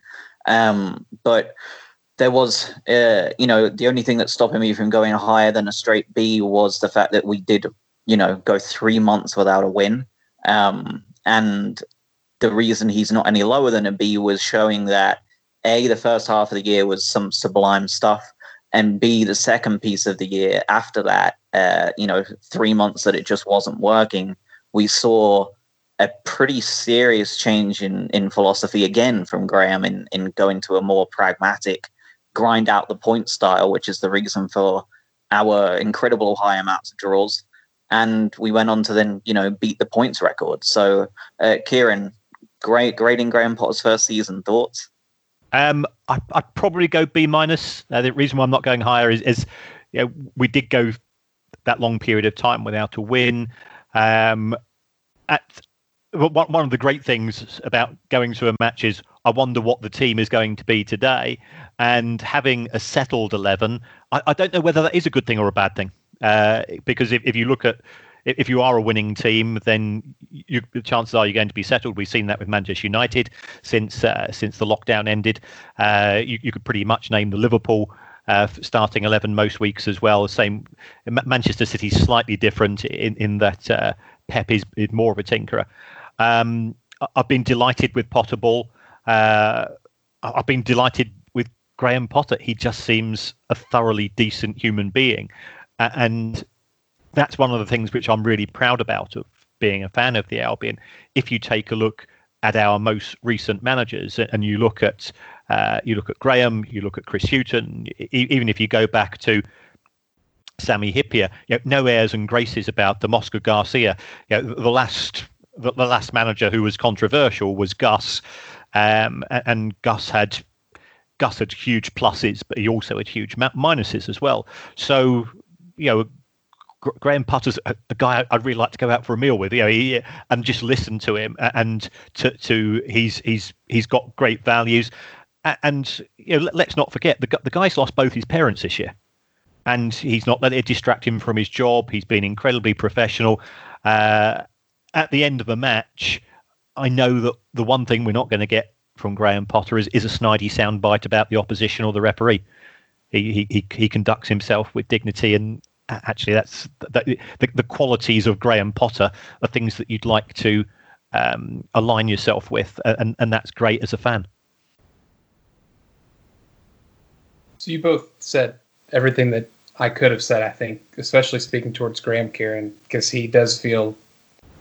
Um, but there was, uh, you know, the only thing that's stopping me from going higher than a straight B was the fact that we did, you know, go three months without a win. Um, and the reason he's not any lower than a B was showing that A, the first half of the year was some sublime stuff, and B, the second piece of the year after that, uh, you know, three months that it just wasn't working, we saw a pretty serious change in, in philosophy again from Graham in, in going to a more pragmatic grind out the point style, which is the reason for our incredible high amounts of draws. and we went on to then you know beat the points record. So, uh, Kieran, great grading Graham Potter's first season thoughts. Um, I, would probably go B minus. Uh, the reason why I'm not going higher is, is you know, we did go that long period of time without a win. Um, at one, one of the great things about going to a match is I wonder what the team is going to be today, and having a settled eleven. I, I don't know whether that is a good thing or a bad thing, uh, because if, if you look at if you are a winning team, then you, the chances are you're going to be settled. We've seen that with Manchester United since uh, since the lockdown ended. Uh, you, you, could pretty much name the Liverpool uh, starting eleven most weeks as well. Same Manchester City slightly different in in that uh, Pep is, is more of a tinkerer. Um, I've been delighted with Potter Ball. Uh, I've been delighted Graham Potter. He just seems a thoroughly decent human being, and that's one of the things which I'm really proud about of being a fan of the Albion. If you take a look at our most recent managers and you look at uh, you look at Graham, you look at Chris Hughton, e- even if you go back to Sammy Hyypiä, you know, no airs and graces about the Oscar Garcia. You know, the last the, the, last manager who was controversial was Gus, um, and Gus had Gus had huge pluses, but he also had huge minuses as well. So you know Graham Potter's a, a, guy I'd really like to go out for a meal with, you know, he, and just listen to him. And to, to he's he's he's got great values, and you know, let's not forget the the guy's lost both his parents this year, and he's not let it distract him from his job. He's been incredibly professional. Uh, at the end of a match, I know that the one thing we're not going to get from Graham Potter is, is a snidey soundbite about the opposition or the referee. He, he he conducts himself with dignity and actually that's the, the, the, qualities of Graham Potter are things that you'd like to um, align yourself with, and, and that's great as a fan. So you both said everything that I could have said, I think, especially speaking towards Graham Kieran, because he does feel,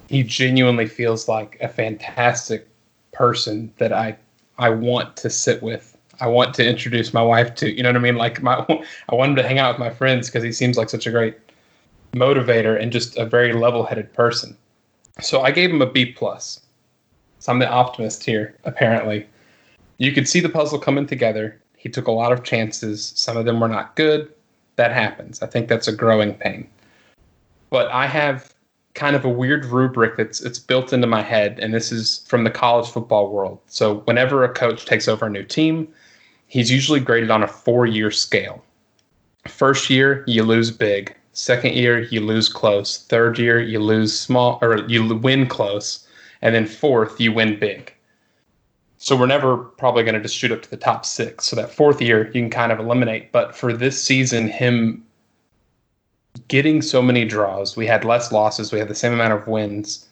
he genuinely feels like a fantastic person that I I want to sit with I want to introduce my wife to. You know what I mean? Like my, I want him to hang out with my friends because he seems like such a great motivator and just a very level-headed person. So I gave him a B plus. So I'm the optimist here. Apparently, you could see the puzzle coming together. He took a lot of chances. Some of them were not good. That happens. I think that's a growing pain. But I have kind of a weird rubric that's it's built into my head, and this is from the college football world. So whenever a coach takes over a new team, he's usually graded on a four year scale. First year, you lose big. Second year, you lose close. Third year, you lose small or you win close. And then fourth, you win big. So we're never probably going to just shoot up to the top six. So that fourth year, you can kind of eliminate. But for this season, him getting so many draws, we had less losses, we had the same amount of wins.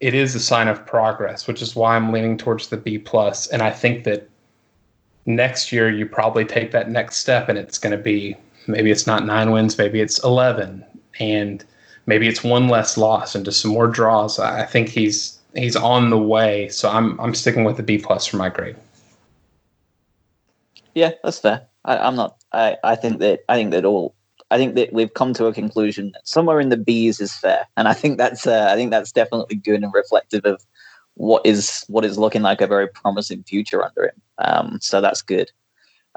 It is a sign of progress, which is why I'm leaning towards the B plus. And I think that next year you probably take that next step and it's going to be maybe it's not nine wins, maybe it's 11 and maybe it's one less loss and just some more draws. I think he's, he's on the way. So I'm, I'm sticking with the B plus for my grade. Yeah, that's fair. I, am not, I, I think that, I think that all, I think that we've come to a conclusion that somewhere in the B's is fair. And I think that's, uh, I think that's definitely good and reflective of what is what is looking like a very promising future under him. Um, so that's good.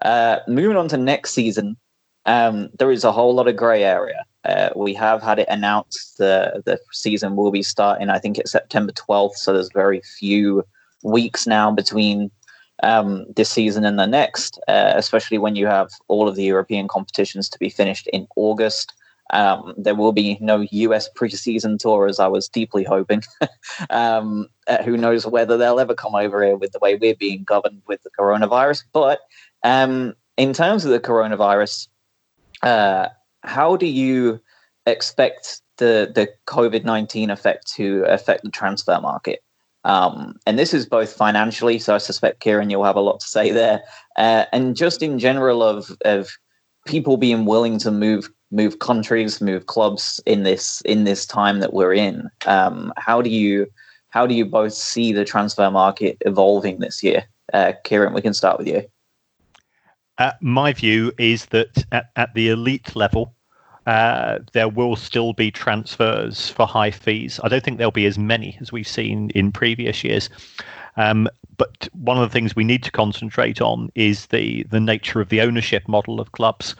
Uh, moving on to next season, um, there is a whole lot of grey area. Uh, we have had it announced the the season will be starting. I think it's September twelfth. So there's very few weeks now between um, this season and the next, uh, especially when you have all of the European competitions to be finished in August. Um, there will be no US preseason tour, as I was deeply hoping. um, uh, who knows whether they'll ever come over here with the way we're being governed with the coronavirus. But um, in terms of the coronavirus, uh, how do you expect the the COVID nineteen effect to affect the transfer market? Um, and this is both financially, so I suspect Kieran, you'll have a lot to say there, uh, and just in general of of people being willing to move move countries, move clubs in this in this time that we're in. Um, how do you how do you both see the transfer market evolving this year? Uh, Kieran, we can start with you. Uh, my view is that at, at the elite level, uh, there will still be transfers for high fees. I don't think there'll be as many as we've seen in previous years. Um, but one of the things we need to concentrate on is the the nature of the ownership model of clubs.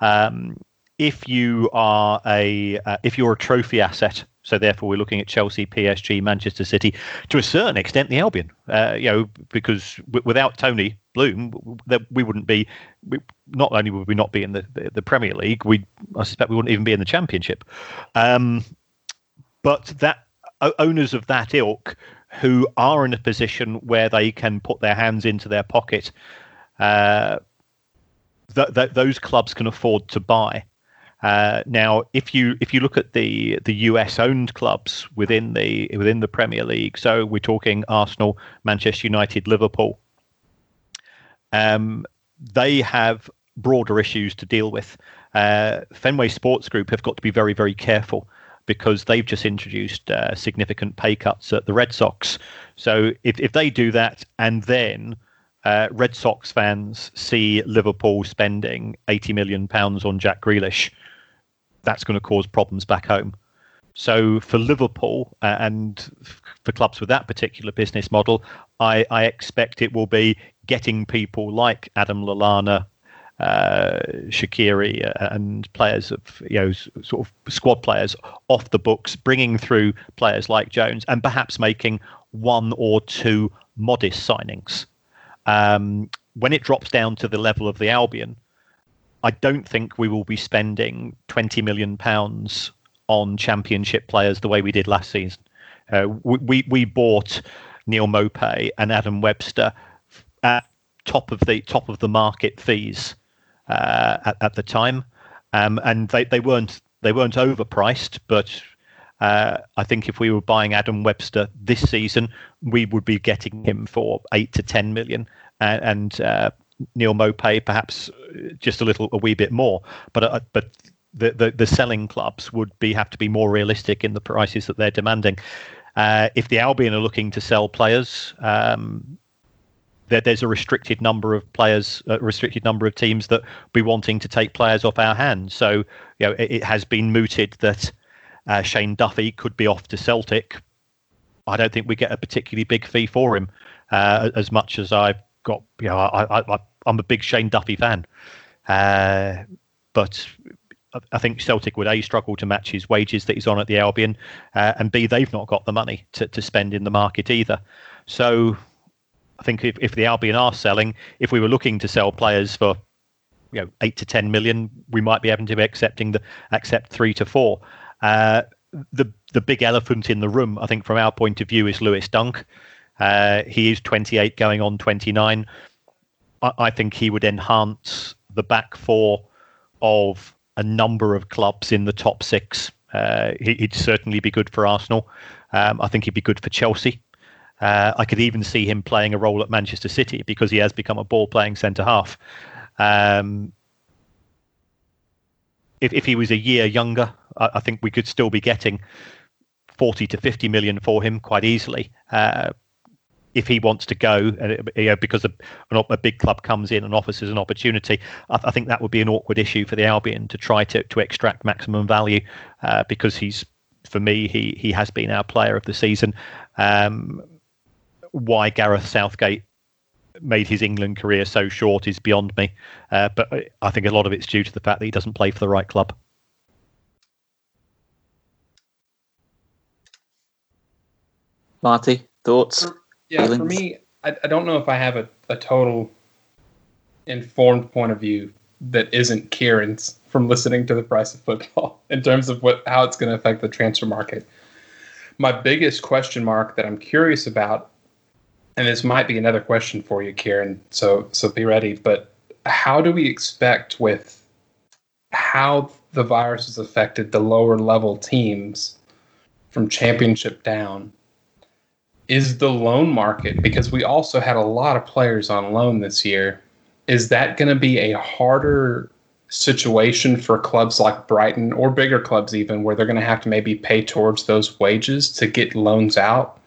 Um, if you are a uh, if you're a trophy asset, so therefore we're looking at Chelsea, PSG, Manchester City, to a certain extent the Albion, uh, you know, because w- without Tony Bloom, that we wouldn't be. We, not only would we not be in the, the, the, Premier League, we I suspect we wouldn't even be in the Championship. Um, but that owners of that ilk who are in a position where they can put their hands into their pocket, uh, th- th- those clubs can afford to buy. Uh, now, if you if you look at the the US owned clubs within the within the Premier League, so we're talking Arsenal, Manchester United, Liverpool, um, they have broader issues to deal with. Uh, Fenway Sports Group have got to be very very careful because they've just introduced uh, significant pay cuts at the Red Sox. So if if they do that and then uh, Red Sox fans see Liverpool spending 80 million pounds on Jack Grealish, that's going to cause problems back home. So for Liverpool uh, and for clubs with that particular business model, I, I, expect it will be getting people like Adam Lallana, uh, Shaqiri, uh, and players of you know sort of squad players off the books, bringing through players like Jones, and perhaps making one or two modest signings. Um, when it drops down to the level of the Albion, I don't think we will be spending 20 million pounds on championship players the way we did last season. Uh, we, we bought Neal Maupay and Adam Webster at top of the top of the market fees uh, at, at the time, um, and they, they weren't they weren't overpriced, but uh, I think if we were buying Adam Webster this season, we would be getting him for eight to ten million, and, and uh, Neal Maupay perhaps just a little, a wee bit more. But uh, but the, the, the selling clubs would be have to be more realistic in the prices that they're demanding. Uh, if the Albion are looking to sell players, um, there, there's a restricted number of players, a restricted number of teams that be wanting to take players off our hands. So you know it, it has been mooted that uh, Shane Duffy could be off to Celtic. I don't think we get a particularly big fee for him, uh, as much as I've got you know I, I I'm a big Shane Duffy fan, uh, but I think Celtic would a struggle to match his wages that he's on at the Albion, uh, and b they've not got the money to, to spend in the market either. So I think if, if the Albion are selling, if we were looking to sell players for you know eight to ten million, we might be having to be accepting the accept three to four. Uh, the the big elephant in the room, I think, from our point of view, is Lewis Dunk. Uh, he is 28, going on 29. I, I think he would enhance the back four of a number of clubs in the top six. Uh, he, would certainly be good for Arsenal. Um, I think he'd be good for Chelsea. Uh, I could even see him playing a role at Manchester City because he has become a ball playing centre half. Um, if, if he was a year younger, I, I, think we could still be getting 40 to 50 million for him quite easily. Uh, if he wants to go, you know, because a, a, big club comes in and offers us an opportunity, I, I, think that would be an awkward issue for the Albion to try to, to extract maximum value uh, because he's, for me, he he has been our player of the season. Um, why Gareth Southgate made his England career so short is beyond me, uh, but I think a lot of it's due to the fact that he doesn't play for the right club. Marty, thoughts? Yeah, feelings? for me, I, I don't know if I have a, a total informed point of view that isn't Kieran's from listening to the price of football in terms of what how it's going to affect the transfer market. My biggest question mark that I'm curious about, and this might be another question for you, Kieran. So so be ready. But how do we expect with how the virus has affected the lower level teams from championship down? is the loan market because we also had a lot of players on loan this year. Is that going to be a harder situation for clubs like Brighton or bigger clubs even where they're going to have to maybe pay towards those wages to get loans out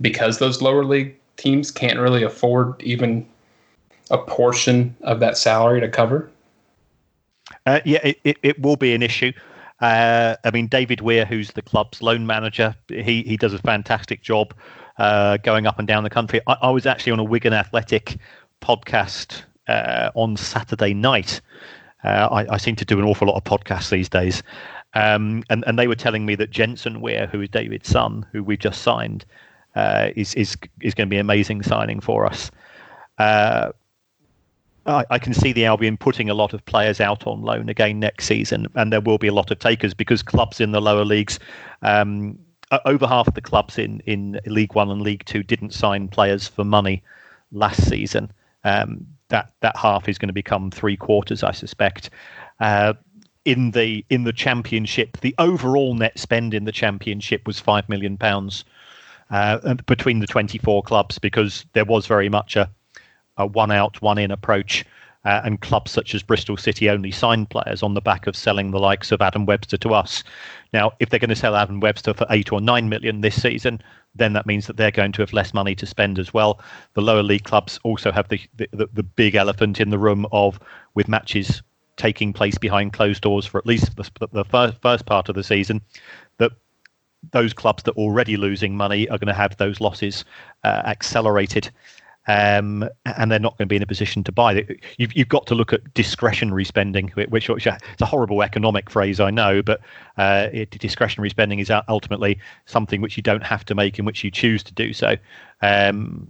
because those lower league teams can't really afford even a portion of that salary to cover? Uh, yeah, it, it, it, will be an issue. Uh, I mean, David Weir, who's the club's loan manager, he he does a fantastic job uh, going up and down the country. I, I, was actually on a Wigan Athletic podcast uh, on Saturday night. Uh, I, I, seem to do an awful lot of podcasts these days, um, and and they were telling me that Jensen Weir, who is David's son, who we just signed, uh, is is is going to be an amazing signing for us. Uh, I, I, can see the Albion putting a lot of players out on loan again next season, and there will be a lot of takers because clubs in the lower leagues, um, over half of the clubs in, in League One and League Two didn't sign players for money last season. Um, that that half is going to become three quarters, I suspect. Uh, in the in the championship, the overall net spend in the championship was five million pounds uh, between the 24 clubs because there was very much a a one out, one in approach. Uh, and clubs such as Bristol City only signed players on the back of selling the likes of Adam Webster to us. Now, if they're going to sell Adam Webster for eight or nine million this season, then that means that they're going to have less money to spend as well. The lower league clubs also have the the, the big elephant in the room of with matches taking place behind closed doors for at least the, the first, first part of the season, those clubs that are already losing money are going to have those losses uh, accelerated um, and they're not going to be in a position to buy. You've, you've got to look at discretionary spending, which, which it's a horrible economic phrase, I know, but uh, it, discretionary spending is ultimately something which you don't have to make in which you choose to do so. Um,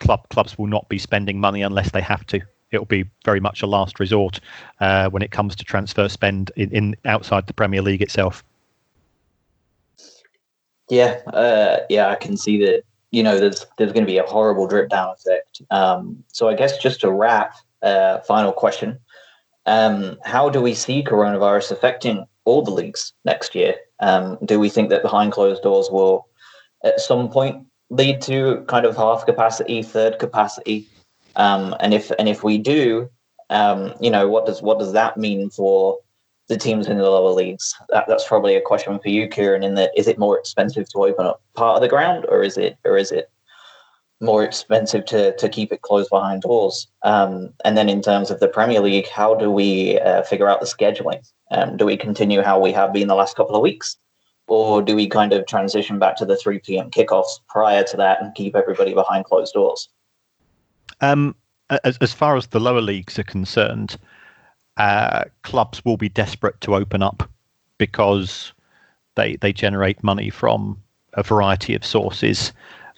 club clubs will not be spending money unless they have to. It'll be very much a last resort uh, when it comes to transfer spend in, in outside the Premier League itself. Yeah, uh, yeah, I can see that you know, there's there's going to be a horrible drip down effect. Um, so I guess just to wrap, uh, final question: um, How do we see coronavirus affecting all the leagues next year? Um, do we think that behind closed doors will, at some point, lead to kind of half capacity, third capacity? Um, and if and if we do, um, you know, what does what does that mean for the teams in the lower leagues? That, that's probably a question for you, Kieran. In that, is it more expensive to open up part of the ground, or is it, or is it more expensive to to keep it closed behind doors? Um, and then, in terms of the Premier League, how do we uh, figure out the scheduling? Um, do we continue how we have been the last couple of weeks, or do we kind of transition back to the three p.m. kickoffs prior to that and keep everybody behind closed doors? Um, as as far as the lower leagues are concerned uh, clubs will be desperate to open up because they they generate money from a variety of sources,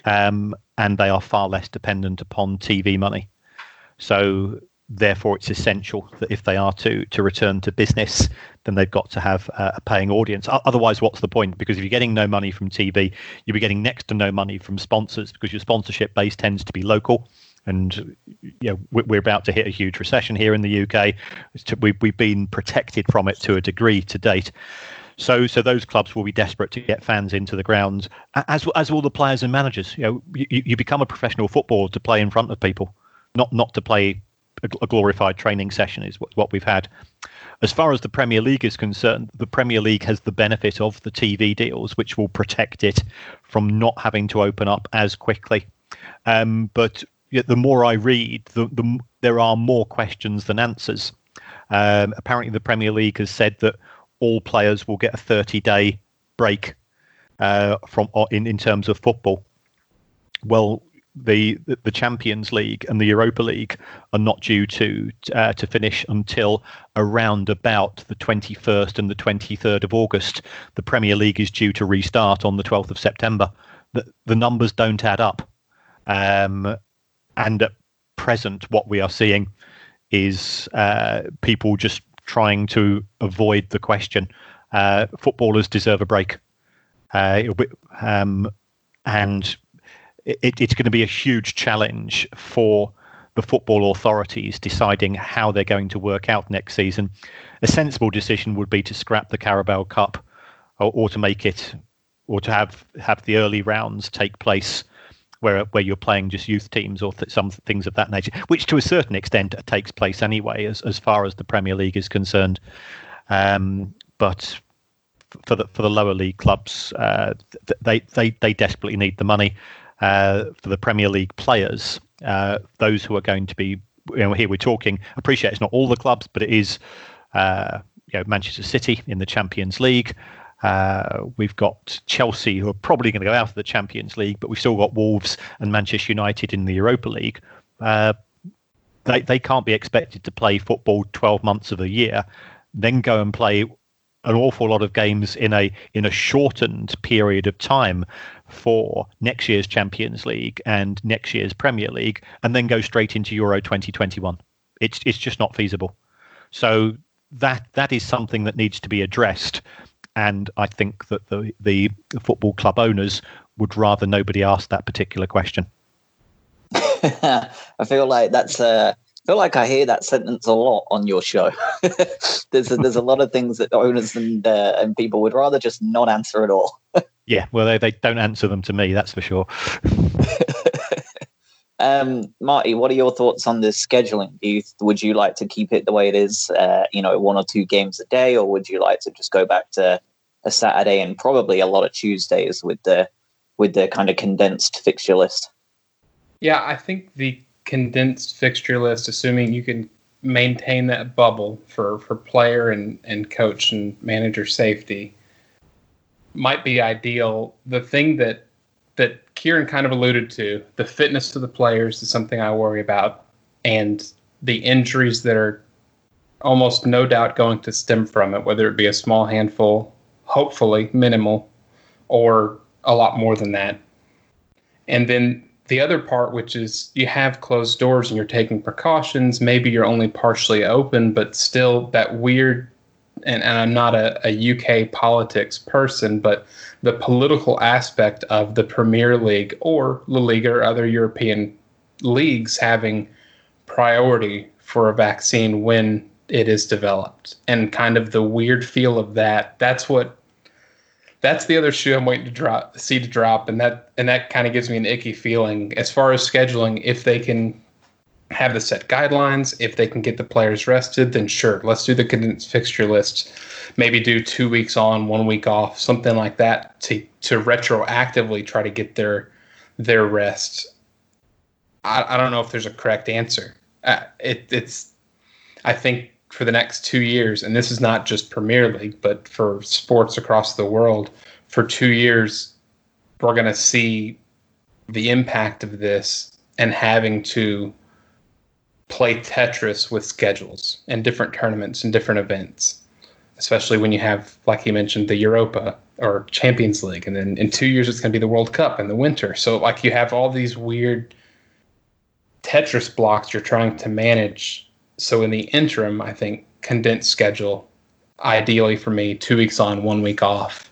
um, and they are far less dependent upon TV money. So therefore, it's essential that if they are to to return to business, then they've got to have a paying audience. Otherwise, what's the point? Because if you're getting no money from TV, you'll be getting next to no money from sponsors because your sponsorship base tends to be local and you know, we're about to hit a huge recession here in the UK. We've, been protected from it to a degree to date. So, so those clubs will be desperate to get fans into the grounds, as as all the players and managers. You know, you, you become a professional footballer to play in front of people, not not to play a, glorified training session. Is what, what we've had. As far as the Premier League is concerned, the Premier League has the benefit of the TV deals, which will protect it from not having to open up as quickly. Um, but the more I read, the, the there are more questions than answers. Um, apparently, the Premier League has said that all players will get a 30 day break uh, from in in terms of football. Well, the the Champions League and the Europa League are not due to uh, to finish until around about the 21st and the 23rd of August. The Premier League is due to restart on the 12th of September. The the numbers don't add up. Um, and at present, what we are seeing is uh, people just trying to avoid the question. Uh, footballers deserve a break. Uh, be, um, and it, it's going to be a huge challenge for the football authorities deciding how they're going to work out next season. A sensible decision would be to scrap the Carabao Cup or, or to make it or to have have the early rounds take place where where you're playing just youth teams or th- some things of that nature, which to a certain extent takes place anyway, as as far as the Premier League is concerned. Um, but for the for the lower league clubs, uh, they they they desperately need the money. Uh, for the Premier League players, uh, those who are going to be, you know, here we're talking. Appreciate it's not all the clubs, but it is uh, you know, Manchester City in the Champions League. Uh, we've got Chelsea, who are probably going to go out of the Champions League, but we've still got Wolves and Manchester United in the Europa League. Uh, they, they can't be expected to play football 12 months of the year, then go and play an awful lot of games in a in a shortened period of time for next year's Champions League and next year's Premier League, and then go straight into Euro 2021. It's it's just not feasible. So that that is something that needs to be addressed, and I think that the the football club owners would rather nobody ask that particular question. I feel like that's a feel like I hear that sentence a lot on your show. there's a, there's a lot of things that owners and uh, and people would rather just not answer at all. yeah, well, they, they don't answer them to me, that's for sure. um, Marty, what are your thoughts on the scheduling? Do you, would you like to keep it the way it is? Uh, you know, one or two games a day, or would you like to just go back to a Saturday and probably a lot of Tuesdays with the with the kind of condensed fixture list? Yeah, I think the condensed fixture list, assuming you can maintain that bubble for, for player and, and coach and manager safety, might be ideal. The thing that that Kieran kind of alluded to, the fitness of the players is something I worry about, and the injuries that are almost no doubt going to stem from it, whether it be a small handful, hopefully minimal, or a lot more than that. And then the other part, which is you have closed doors and you're taking precautions, maybe you're only partially open, but still that weird. And, and I'm not a, a UK politics person, but the political aspect of the Premier League or La Liga or other European leagues having priority for a vaccine when it is developed and kind of the weird feel of that. That's what that's the other shoe I'm waiting to drop, see to drop, and that and that kind of gives me an icky feeling as far as scheduling. If they can have the set guidelines, if they can get the players rested, then sure, let's do the condensed fixture list. Maybe do two weeks on, one week off, something like that to to retroactively try to get their their rest. I, I don't know if there's a correct answer. Uh, it, it's I think for the next two years, and this is not just Premier League, but for sports across the world, for two years, we're going to see the impact of this and having to play Tetris with schedules and different tournaments and different events, especially when you have, like you mentioned, the Europa or Champions League. And then in two years, it's going to be the World Cup in the winter. So, like, you have all these weird Tetris blocks you're trying to manage so in the interim, I think condensed schedule, ideally for me, two weeks on, one week off.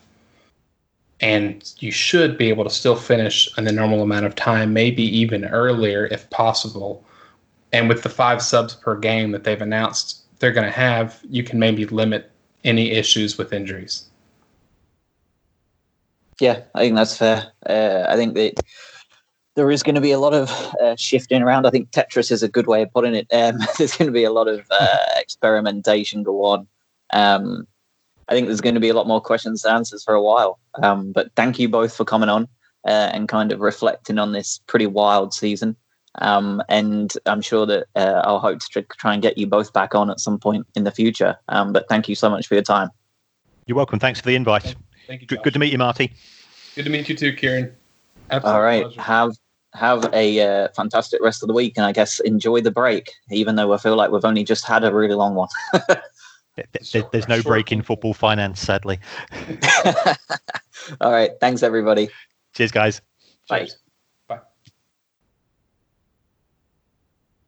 And you should be able to still finish in the normal amount of time, maybe even earlier if possible. And with the five subs per game that they've announced they're going to have, you can maybe limit any issues with injuries. Yeah, I think that's fair. Uh, I think that there is going to be a lot of uh, shifting around. I think Tetris is a good way of putting it. Um, there's going to be a lot of uh, experimentation go on. Um, I think there's going to be a lot more questions and answers for a while. Um, but thank you both for coming on uh, and kind of reflecting on this pretty wild season. Um, and I'm sure that uh, I'll hope to try and get you both back on at some point in the future. Um, but thank you so much for your time. You're welcome. Thanks for the invite. Thank you. Good, good, to meet you, Marty. Good to meet you too, Kieran. Absolute All right. Pleasure. Have have a uh, fantastic rest of the week and I guess enjoy the break, even though I feel like we've only just had a really long one. There's no break in football finance, sadly. All right. Thanks, everybody. Cheers, guys. Bye. Cheers.